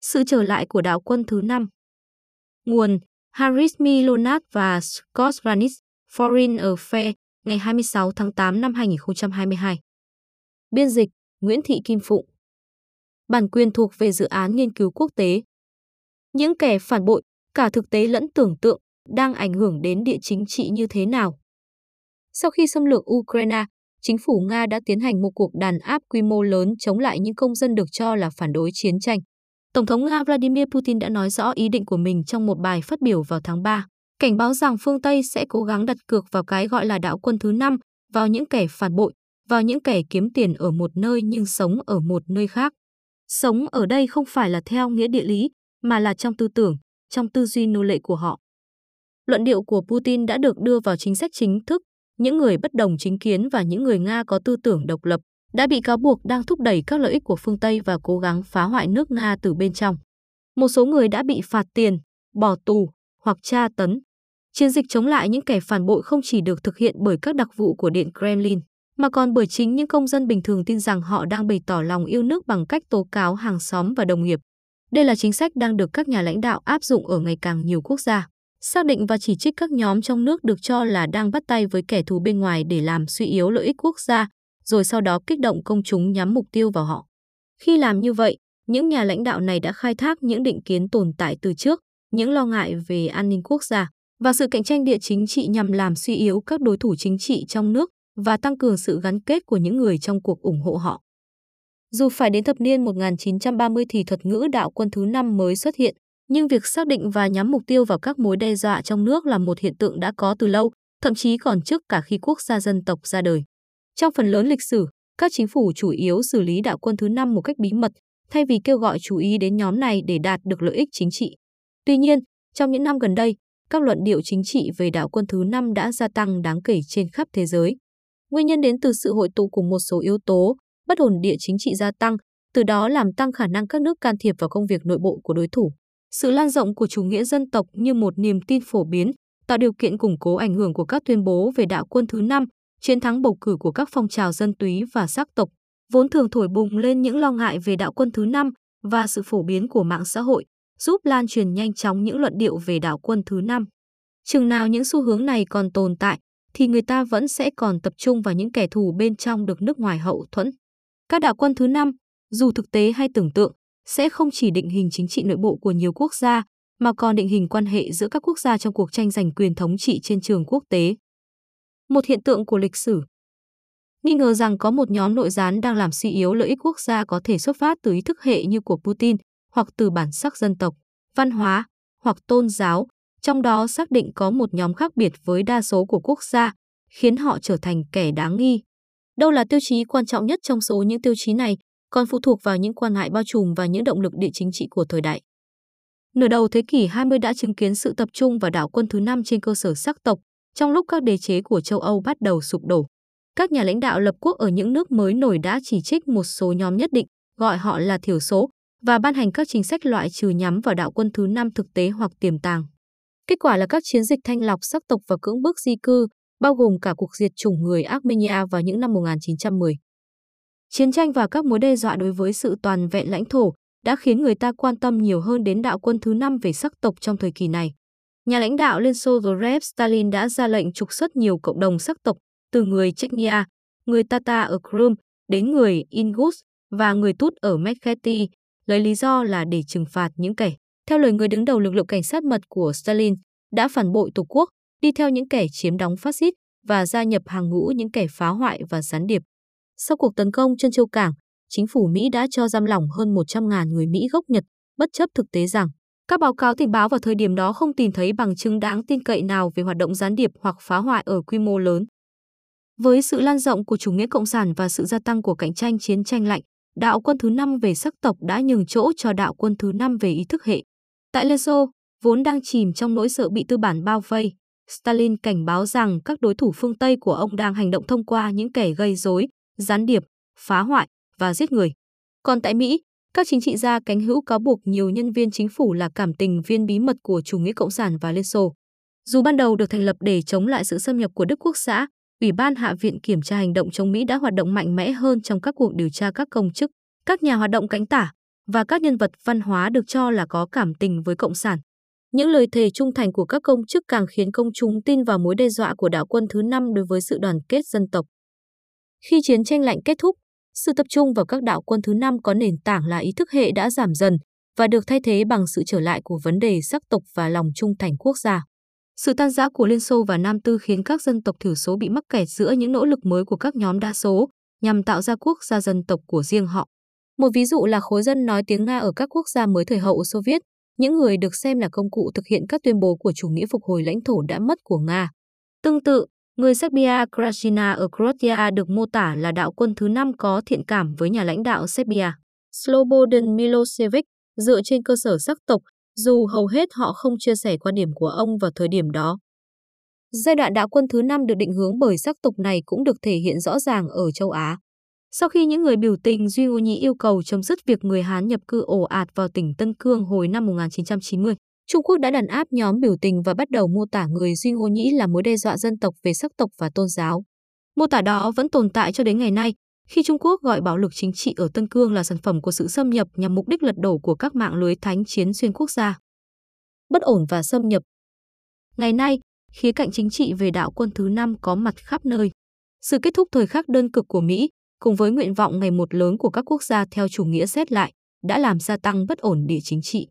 Sự trở lại của đạo quân thứ năm Nguồn Harris Milonat và Scott Ranis, Foreign Affairs, ngày 26 tháng 8 năm 2022. Biên dịch Nguyễn Thị Kim Phụng Bản quyền thuộc về dự án nghiên cứu quốc tế. Những kẻ phản bội, cả thực tế lẫn tưởng tượng, đang ảnh hưởng đến địa chính trị như thế nào? Sau khi xâm lược Ukraine, chính phủ Nga đã tiến hành một cuộc đàn áp quy mô lớn chống lại những công dân được cho là phản đối chiến tranh. Tổng thống Nga Vladimir Putin đã nói rõ ý định của mình trong một bài phát biểu vào tháng 3, cảnh báo rằng phương Tây sẽ cố gắng đặt cược vào cái gọi là đạo quân thứ năm, vào những kẻ phản bội, vào những kẻ kiếm tiền ở một nơi nhưng sống ở một nơi khác. Sống ở đây không phải là theo nghĩa địa lý, mà là trong tư tưởng, trong tư duy nô lệ của họ. Luận điệu của Putin đã được đưa vào chính sách chính thức, những người bất đồng chính kiến và những người Nga có tư tưởng độc lập đã bị cáo buộc đang thúc đẩy các lợi ích của phương Tây và cố gắng phá hoại nước Nga từ bên trong. Một số người đã bị phạt tiền, bỏ tù hoặc tra tấn. Chiến dịch chống lại những kẻ phản bội không chỉ được thực hiện bởi các đặc vụ của Điện Kremlin, mà còn bởi chính những công dân bình thường tin rằng họ đang bày tỏ lòng yêu nước bằng cách tố cáo hàng xóm và đồng nghiệp. Đây là chính sách đang được các nhà lãnh đạo áp dụng ở ngày càng nhiều quốc gia, xác định và chỉ trích các nhóm trong nước được cho là đang bắt tay với kẻ thù bên ngoài để làm suy yếu lợi ích quốc gia, rồi sau đó kích động công chúng nhắm mục tiêu vào họ. Khi làm như vậy, những nhà lãnh đạo này đã khai thác những định kiến tồn tại từ trước, những lo ngại về an ninh quốc gia và sự cạnh tranh địa chính trị nhằm làm suy yếu các đối thủ chính trị trong nước và tăng cường sự gắn kết của những người trong cuộc ủng hộ họ. Dù phải đến thập niên 1930 thì thuật ngữ đạo quân thứ năm mới xuất hiện, nhưng việc xác định và nhắm mục tiêu vào các mối đe dọa trong nước là một hiện tượng đã có từ lâu, thậm chí còn trước cả khi quốc gia dân tộc ra đời. Trong phần lớn lịch sử, các chính phủ chủ yếu xử lý đạo quân thứ năm một cách bí mật, thay vì kêu gọi chú ý đến nhóm này để đạt được lợi ích chính trị. Tuy nhiên, trong những năm gần đây, các luận điệu chính trị về đạo quân thứ năm đã gia tăng đáng kể trên khắp thế giới. Nguyên nhân đến từ sự hội tụ của một số yếu tố, bất ổn địa chính trị gia tăng, từ đó làm tăng khả năng các nước can thiệp vào công việc nội bộ của đối thủ. Sự lan rộng của chủ nghĩa dân tộc như một niềm tin phổ biến, tạo điều kiện củng cố ảnh hưởng của các tuyên bố về đạo quân thứ năm, chiến thắng bầu cử của các phong trào dân túy và sắc tộc, vốn thường thổi bùng lên những lo ngại về đạo quân thứ năm và sự phổ biến của mạng xã hội, giúp lan truyền nhanh chóng những luận điệu về đạo quân thứ năm. Chừng nào những xu hướng này còn tồn tại, thì người ta vẫn sẽ còn tập trung vào những kẻ thù bên trong được nước ngoài hậu thuẫn. Các đạo quân thứ năm, dù thực tế hay tưởng tượng, sẽ không chỉ định hình chính trị nội bộ của nhiều quốc gia, mà còn định hình quan hệ giữa các quốc gia trong cuộc tranh giành quyền thống trị trên trường quốc tế. Một hiện tượng của lịch sử Nghi ngờ rằng có một nhóm nội gián đang làm suy yếu lợi ích quốc gia có thể xuất phát từ ý thức hệ như của Putin hoặc từ bản sắc dân tộc, văn hóa hoặc tôn giáo, trong đó xác định có một nhóm khác biệt với đa số của quốc gia, khiến họ trở thành kẻ đáng nghi. Đâu là tiêu chí quan trọng nhất trong số những tiêu chí này, còn phụ thuộc vào những quan ngại bao trùm và những động lực địa chính trị của thời đại. Nửa đầu thế kỷ 20 đã chứng kiến sự tập trung vào đảo quân thứ năm trên cơ sở sắc tộc, trong lúc các đế chế của châu Âu bắt đầu sụp đổ. Các nhà lãnh đạo lập quốc ở những nước mới nổi đã chỉ trích một số nhóm nhất định, gọi họ là thiểu số, và ban hành các chính sách loại trừ nhắm vào đạo quân thứ năm thực tế hoặc tiềm tàng. Kết quả là các chiến dịch thanh lọc sắc tộc và cưỡng bức di cư, bao gồm cả cuộc diệt chủng người Armenia vào những năm 1910. Chiến tranh và các mối đe dọa đối với sự toàn vẹn lãnh thổ đã khiến người ta quan tâm nhiều hơn đến đạo quân thứ năm về sắc tộc trong thời kỳ này. Nhà lãnh đạo Liên Xô Joseph Stalin đã ra lệnh trục xuất nhiều cộng đồng sắc tộc, từ người Chechnya, người Tatar ở Crimea đến người Ingus và người Tut ở Meskheti, lấy lý do là để trừng phạt những kẻ, theo lời người đứng đầu lực lượng cảnh sát mật của Stalin, đã phản bội Tổ quốc, đi theo những kẻ chiếm đóng phát xít và gia nhập hàng ngũ những kẻ phá hoại và gián điệp. Sau cuộc tấn công chân châu cảng, chính phủ Mỹ đã cho giam lỏng hơn 100.000 người Mỹ gốc Nhật, bất chấp thực tế rằng các báo cáo tình báo vào thời điểm đó không tìm thấy bằng chứng đáng tin cậy nào về hoạt động gián điệp hoặc phá hoại ở quy mô lớn. Với sự lan rộng của chủ nghĩa cộng sản và sự gia tăng của cạnh tranh chiến tranh lạnh, đạo quân thứ năm về sắc tộc đã nhường chỗ cho đạo quân thứ năm về ý thức hệ. Tại Liên Xô, vốn đang chìm trong nỗi sợ bị tư bản bao vây, Stalin cảnh báo rằng các đối thủ phương Tây của ông đang hành động thông qua những kẻ gây rối, gián điệp, phá hoại và giết người. Còn tại Mỹ, các chính trị gia cánh hữu cáo buộc nhiều nhân viên chính phủ là cảm tình viên bí mật của chủ nghĩa cộng sản và Liên Xô. Dù ban đầu được thành lập để chống lại sự xâm nhập của Đức Quốc xã, Ủy ban Hạ viện Kiểm tra hành động chống Mỹ đã hoạt động mạnh mẽ hơn trong các cuộc điều tra các công chức, các nhà hoạt động cánh tả và các nhân vật văn hóa được cho là có cảm tình với Cộng sản. Những lời thề trung thành của các công chức càng khiến công chúng tin vào mối đe dọa của đạo quân thứ năm đối với sự đoàn kết dân tộc. Khi chiến tranh lạnh kết thúc, sự tập trung vào các đạo quân thứ năm có nền tảng là ý thức hệ đã giảm dần và được thay thế bằng sự trở lại của vấn đề sắc tộc và lòng trung thành quốc gia. Sự tan rã của Liên Xô và Nam Tư khiến các dân tộc thiểu số bị mắc kẹt giữa những nỗ lực mới của các nhóm đa số nhằm tạo ra quốc gia dân tộc của riêng họ. Một ví dụ là khối dân nói tiếng Nga ở các quốc gia mới thời hậu Xô Viết, những người được xem là công cụ thực hiện các tuyên bố của chủ nghĩa phục hồi lãnh thổ đã mất của Nga. Tương tự, người Serbia Krasina ở Croatia được mô tả là đạo quân thứ năm có thiện cảm với nhà lãnh đạo Serbia, Slobodan Milosevic, dựa trên cơ sở sắc tộc, dù hầu hết họ không chia sẻ quan điểm của ông vào thời điểm đó. Giai đoạn đạo quân thứ năm được định hướng bởi sắc tộc này cũng được thể hiện rõ ràng ở châu Á. Sau khi những người biểu tình Duy Ngô Nhĩ yêu cầu chấm dứt việc người Hán nhập cư ồ ạt vào tỉnh Tân Cương hồi năm 1990, Trung Quốc đã đàn áp nhóm biểu tình và bắt đầu mô tả người Duy Ngô Nhĩ là mối đe dọa dân tộc về sắc tộc và tôn giáo. Mô tả đó vẫn tồn tại cho đến ngày nay, khi Trung Quốc gọi bạo lực chính trị ở Tân Cương là sản phẩm của sự xâm nhập nhằm mục đích lật đổ của các mạng lưới thánh chiến xuyên quốc gia. Bất ổn và xâm nhập Ngày nay, khía cạnh chính trị về đạo quân thứ năm có mặt khắp nơi. Sự kết thúc thời khắc đơn cực của Mỹ, cùng với nguyện vọng ngày một lớn của các quốc gia theo chủ nghĩa xét lại, đã làm gia tăng bất ổn địa chính trị.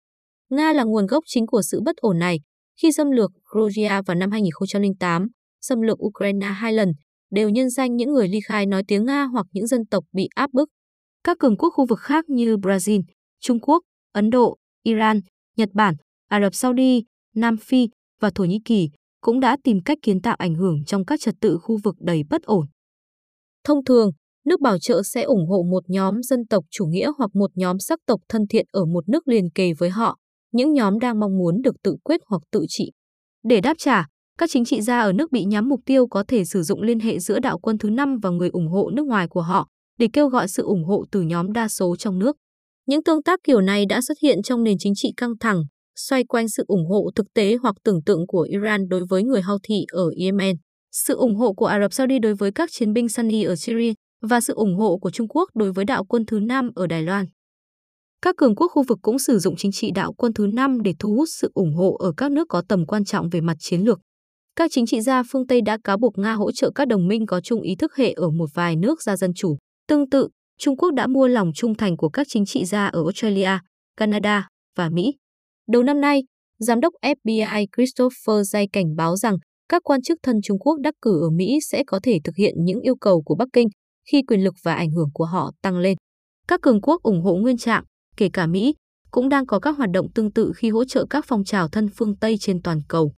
Nga là nguồn gốc chính của sự bất ổn này. Khi xâm lược Georgia vào năm 2008, xâm lược Ukraine hai lần, đều nhân danh những người ly khai nói tiếng Nga hoặc những dân tộc bị áp bức. Các cường quốc khu vực khác như Brazil, Trung Quốc, Ấn Độ, Iran, Nhật Bản, Ả Rập Saudi, Nam Phi và Thổ Nhĩ Kỳ cũng đã tìm cách kiến tạo ảnh hưởng trong các trật tự khu vực đầy bất ổn. Thông thường, nước bảo trợ sẽ ủng hộ một nhóm dân tộc chủ nghĩa hoặc một nhóm sắc tộc thân thiện ở một nước liền kề với họ, những nhóm đang mong muốn được tự quyết hoặc tự trị. Để đáp trả, các chính trị gia ở nước bị nhắm mục tiêu có thể sử dụng liên hệ giữa đạo quân thứ năm và người ủng hộ nước ngoài của họ để kêu gọi sự ủng hộ từ nhóm đa số trong nước. Những tương tác kiểu này đã xuất hiện trong nền chính trị căng thẳng, xoay quanh sự ủng hộ thực tế hoặc tưởng tượng của Iran đối với người Houthi ở Yemen, sự ủng hộ của Ả Rập Saudi đối với các chiến binh Sunni ở Syria và sự ủng hộ của Trung Quốc đối với đạo quân thứ năm ở Đài Loan. Các cường quốc khu vực cũng sử dụng chính trị đạo quân thứ năm để thu hút sự ủng hộ ở các nước có tầm quan trọng về mặt chiến lược. Các chính trị gia phương Tây đã cáo buộc Nga hỗ trợ các đồng minh có chung ý thức hệ ở một vài nước gia dân chủ. Tương tự, Trung Quốc đã mua lòng trung thành của các chính trị gia ở Australia, Canada và Mỹ. Đầu năm nay, Giám đốc FBI Christopher Jay cảnh báo rằng các quan chức thân Trung Quốc đắc cử ở Mỹ sẽ có thể thực hiện những yêu cầu của Bắc Kinh khi quyền lực và ảnh hưởng của họ tăng lên. Các cường quốc ủng hộ nguyên trạng, kể cả Mỹ, cũng đang có các hoạt động tương tự khi hỗ trợ các phong trào thân phương Tây trên toàn cầu.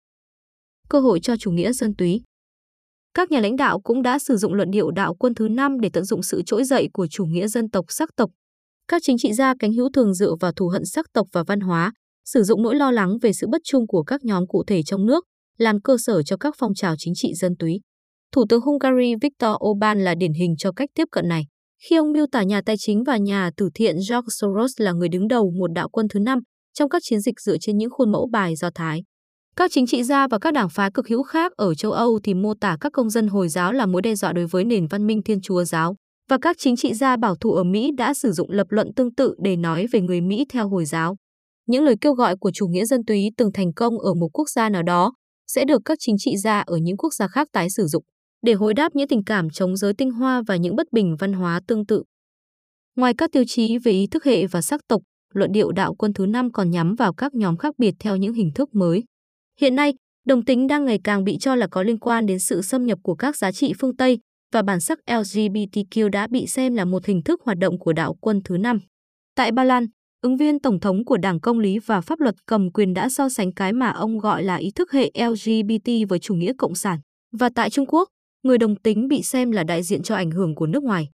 Cơ hội cho chủ nghĩa dân túy Các nhà lãnh đạo cũng đã sử dụng luận điệu đạo quân thứ năm để tận dụng sự trỗi dậy của chủ nghĩa dân tộc sắc tộc. Các chính trị gia cánh hữu thường dựa vào thù hận sắc tộc và văn hóa, sử dụng nỗi lo lắng về sự bất trung của các nhóm cụ thể trong nước, làm cơ sở cho các phong trào chính trị dân túy. Thủ tướng Hungary Viktor Orbán là điển hình cho cách tiếp cận này. Khi ông miêu tả nhà tài chính và nhà từ thiện George Soros là người đứng đầu một đạo quân thứ năm trong các chiến dịch dựa trên những khuôn mẫu bài do Thái. Các chính trị gia và các đảng phái cực hữu khác ở châu Âu thì mô tả các công dân Hồi giáo là mối đe dọa đối với nền văn minh Thiên Chúa giáo, và các chính trị gia bảo thủ ở Mỹ đã sử dụng lập luận tương tự để nói về người Mỹ theo Hồi giáo. Những lời kêu gọi của chủ nghĩa dân túy từng thành công ở một quốc gia nào đó sẽ được các chính trị gia ở những quốc gia khác tái sử dụng để hồi đáp những tình cảm chống giới tinh hoa và những bất bình văn hóa tương tự. Ngoài các tiêu chí về ý thức hệ và sắc tộc, luận điệu đạo quân thứ năm còn nhắm vào các nhóm khác biệt theo những hình thức mới. Hiện nay, đồng tính đang ngày càng bị cho là có liên quan đến sự xâm nhập của các giá trị phương Tây và bản sắc LGBTQ đã bị xem là một hình thức hoạt động của đạo quân thứ năm. Tại Ba Lan, ứng viên tổng thống của Đảng Công lý và Pháp luật cầm quyền đã so sánh cái mà ông gọi là ý thức hệ LGBT với chủ nghĩa cộng sản. Và tại Trung Quốc, người đồng tính bị xem là đại diện cho ảnh hưởng của nước ngoài.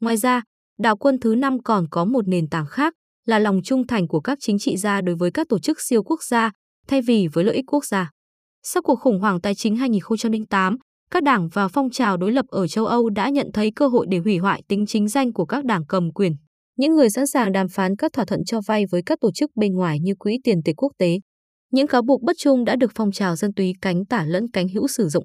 Ngoài ra, đạo quân thứ năm còn có một nền tảng khác là lòng trung thành của các chính trị gia đối với các tổ chức siêu quốc gia thay vì với lợi ích quốc gia. Sau cuộc khủng hoảng tài chính 2008, các đảng và phong trào đối lập ở châu Âu đã nhận thấy cơ hội để hủy hoại tính chính danh của các đảng cầm quyền. Những người sẵn sàng đàm phán các thỏa thuận cho vay với các tổ chức bên ngoài như Quỹ tiền tệ quốc tế. Những cáo buộc bất trung đã được phong trào dân túy cánh tả lẫn cánh hữu sử dụng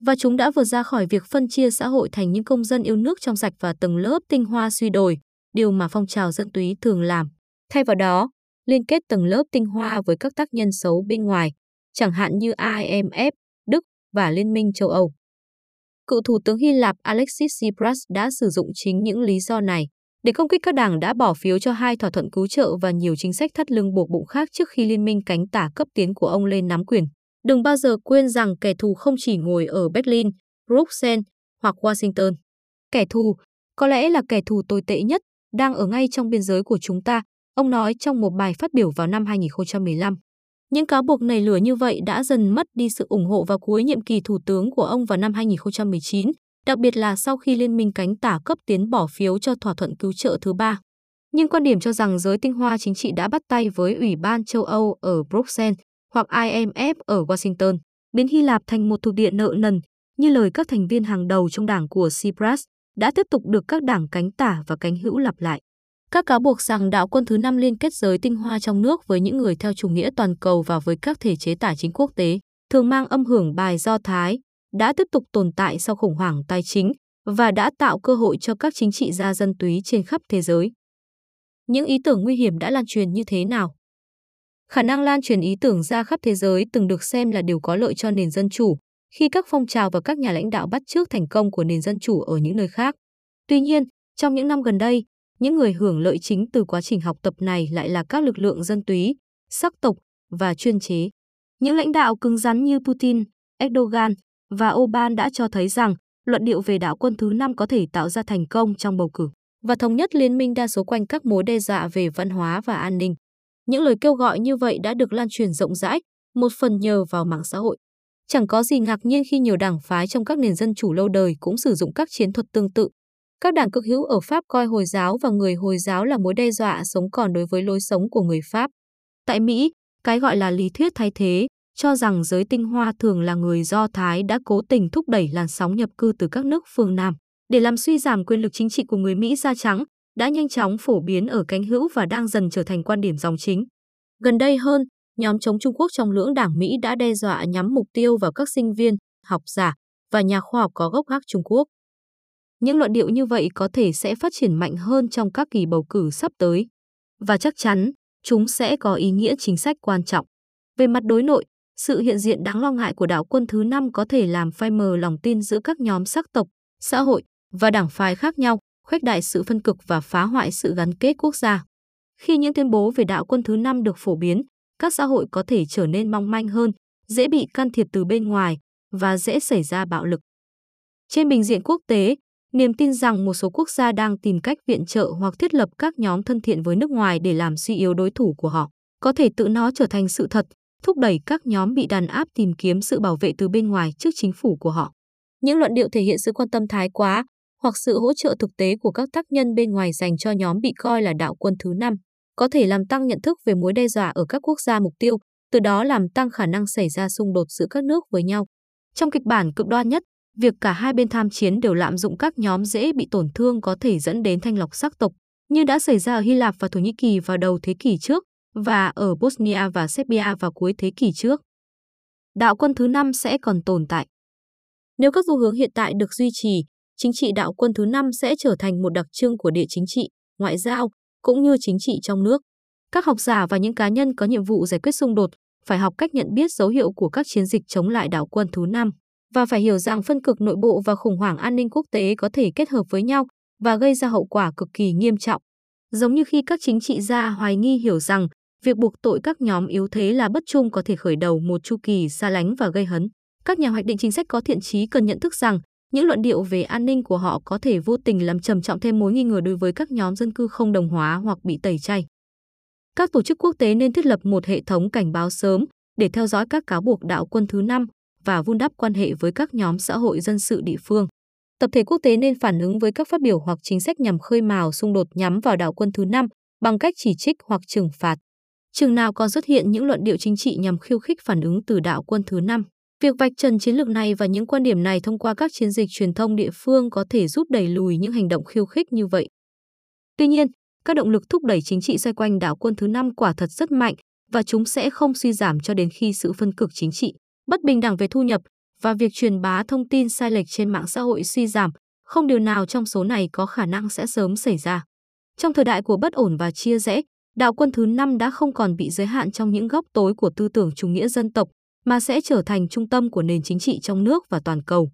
và chúng đã vượt ra khỏi việc phân chia xã hội thành những công dân yêu nước trong sạch và tầng lớp tinh hoa suy đồi, điều mà phong trào dân túy thường làm. Thay vào đó, liên kết tầng lớp tinh hoa với các tác nhân xấu bên ngoài, chẳng hạn như IMF, Đức và Liên minh châu Âu. Cựu Thủ tướng Hy Lạp Alexis Tsipras đã sử dụng chính những lý do này để công kích các đảng đã bỏ phiếu cho hai thỏa thuận cứu trợ và nhiều chính sách thắt lưng buộc bụng khác trước khi liên minh cánh tả cấp tiến của ông lên nắm quyền. Đừng bao giờ quên rằng kẻ thù không chỉ ngồi ở Berlin, Bruxelles hoặc Washington. Kẻ thù, có lẽ là kẻ thù tồi tệ nhất, đang ở ngay trong biên giới của chúng ta, ông nói trong một bài phát biểu vào năm 2015. Những cáo buộc nảy lửa như vậy đã dần mất đi sự ủng hộ vào cuối nhiệm kỳ thủ tướng của ông vào năm 2019, đặc biệt là sau khi Liên minh cánh tả cấp tiến bỏ phiếu cho thỏa thuận cứu trợ thứ ba. Nhưng quan điểm cho rằng giới tinh hoa chính trị đã bắt tay với Ủy ban châu Âu ở Bruxelles hoặc IMF ở Washington, biến Hy Lạp thành một thuộc địa nợ nần, như lời các thành viên hàng đầu trong đảng của Tsipras đã tiếp tục được các đảng cánh tả và cánh hữu lặp lại. Các cáo buộc rằng đạo quân thứ năm liên kết giới tinh hoa trong nước với những người theo chủ nghĩa toàn cầu và với các thể chế tài chính quốc tế, thường mang âm hưởng bài Do Thái, đã tiếp tục tồn tại sau khủng hoảng tài chính và đã tạo cơ hội cho các chính trị gia dân túy trên khắp thế giới. Những ý tưởng nguy hiểm đã lan truyền như thế nào? Khả năng lan truyền ý tưởng ra khắp thế giới từng được xem là điều có lợi cho nền dân chủ, khi các phong trào và các nhà lãnh đạo bắt chước thành công của nền dân chủ ở những nơi khác. Tuy nhiên, trong những năm gần đây, những người hưởng lợi chính từ quá trình học tập này lại là các lực lượng dân túy, sắc tộc và chuyên chế. Những lãnh đạo cứng rắn như Putin, Erdogan và Orbán đã cho thấy rằng luận điệu về đạo quân thứ năm có thể tạo ra thành công trong bầu cử và thống nhất liên minh đa số quanh các mối đe dọa về văn hóa và an ninh. Những lời kêu gọi như vậy đã được lan truyền rộng rãi, một phần nhờ vào mạng xã hội. Chẳng có gì ngạc nhiên khi nhiều đảng phái trong các nền dân chủ lâu đời cũng sử dụng các chiến thuật tương tự. Các đảng cực hữu ở Pháp coi Hồi giáo và người Hồi giáo là mối đe dọa sống còn đối với lối sống của người Pháp. Tại Mỹ, cái gọi là lý thuyết thay thế cho rằng giới tinh hoa thường là người Do Thái đã cố tình thúc đẩy làn sóng nhập cư từ các nước phương Nam để làm suy giảm quyền lực chính trị của người Mỹ da trắng, đã nhanh chóng phổ biến ở cánh hữu và đang dần trở thành quan điểm dòng chính. Gần đây hơn, nhóm chống Trung Quốc trong lưỡng đảng Mỹ đã đe dọa nhắm mục tiêu vào các sinh viên, học giả và nhà khoa học có gốc gác Trung Quốc. Những luận điệu như vậy có thể sẽ phát triển mạnh hơn trong các kỳ bầu cử sắp tới. Và chắc chắn, chúng sẽ có ý nghĩa chính sách quan trọng. Về mặt đối nội, sự hiện diện đáng lo ngại của đạo quân thứ năm có thể làm phai mờ lòng tin giữa các nhóm sắc tộc, xã hội và đảng phái khác nhau, khuếch đại sự phân cực và phá hoại sự gắn kết quốc gia. Khi những tuyên bố về đạo quân thứ năm được phổ biến, các xã hội có thể trở nên mong manh hơn, dễ bị can thiệp từ bên ngoài và dễ xảy ra bạo lực. Trên bình diện quốc tế, niềm tin rằng một số quốc gia đang tìm cách viện trợ hoặc thiết lập các nhóm thân thiện với nước ngoài để làm suy yếu đối thủ của họ, có thể tự nó trở thành sự thật, thúc đẩy các nhóm bị đàn áp tìm kiếm sự bảo vệ từ bên ngoài trước chính phủ của họ. Những luận điệu thể hiện sự quan tâm thái quá hoặc sự hỗ trợ thực tế của các tác nhân bên ngoài dành cho nhóm bị coi là đạo quân thứ năm có thể làm tăng nhận thức về mối đe dọa ở các quốc gia mục tiêu, từ đó làm tăng khả năng xảy ra xung đột giữa các nước với nhau. Trong kịch bản cực đoan nhất, việc cả hai bên tham chiến đều lạm dụng các nhóm dễ bị tổn thương có thể dẫn đến thanh lọc sắc tộc, như đã xảy ra ở Hy Lạp và Thổ Nhĩ Kỳ vào đầu thế kỷ trước và ở Bosnia và Serbia vào cuối thế kỷ trước. Đạo quân thứ năm sẽ còn tồn tại. Nếu các xu hướng hiện tại được duy trì, chính trị đạo quân thứ năm sẽ trở thành một đặc trưng của địa chính trị, ngoại giao, cũng như chính trị trong nước. Các học giả và những cá nhân có nhiệm vụ giải quyết xung đột phải học cách nhận biết dấu hiệu của các chiến dịch chống lại đạo quân thứ năm và phải hiểu rằng phân cực nội bộ và khủng hoảng an ninh quốc tế có thể kết hợp với nhau và gây ra hậu quả cực kỳ nghiêm trọng. Giống như khi các chính trị gia hoài nghi hiểu rằng việc buộc tội các nhóm yếu thế là bất trung có thể khởi đầu một chu kỳ xa lánh và gây hấn. Các nhà hoạch định chính sách có thiện trí cần nhận thức rằng những luận điệu về an ninh của họ có thể vô tình làm trầm trọng thêm mối nghi ngờ đối với các nhóm dân cư không đồng hóa hoặc bị tẩy chay. Các tổ chức quốc tế nên thiết lập một hệ thống cảnh báo sớm để theo dõi các cáo buộc đạo quân thứ năm và vun đắp quan hệ với các nhóm xã hội dân sự địa phương. Tập thể quốc tế nên phản ứng với các phát biểu hoặc chính sách nhằm khơi mào xung đột nhắm vào đạo quân thứ năm bằng cách chỉ trích hoặc trừng phạt. Chừng nào còn xuất hiện những luận điệu chính trị nhằm khiêu khích phản ứng từ đạo quân thứ năm, việc vạch trần chiến lược này và những quan điểm này thông qua các chiến dịch truyền thông địa phương có thể giúp đẩy lùi những hành động khiêu khích như vậy. Tuy nhiên, các động lực thúc đẩy chính trị xoay quanh đảo quân thứ năm quả thật rất mạnh và chúng sẽ không suy giảm cho đến khi sự phân cực chính trị, bất bình đẳng về thu nhập và việc truyền bá thông tin sai lệch trên mạng xã hội suy giảm, không điều nào trong số này có khả năng sẽ sớm xảy ra. Trong thời đại của bất ổn và chia rẽ, đạo quân thứ năm đã không còn bị giới hạn trong những góc tối của tư tưởng chủ nghĩa dân tộc, mà sẽ trở thành trung tâm của nền chính trị trong nước và toàn cầu.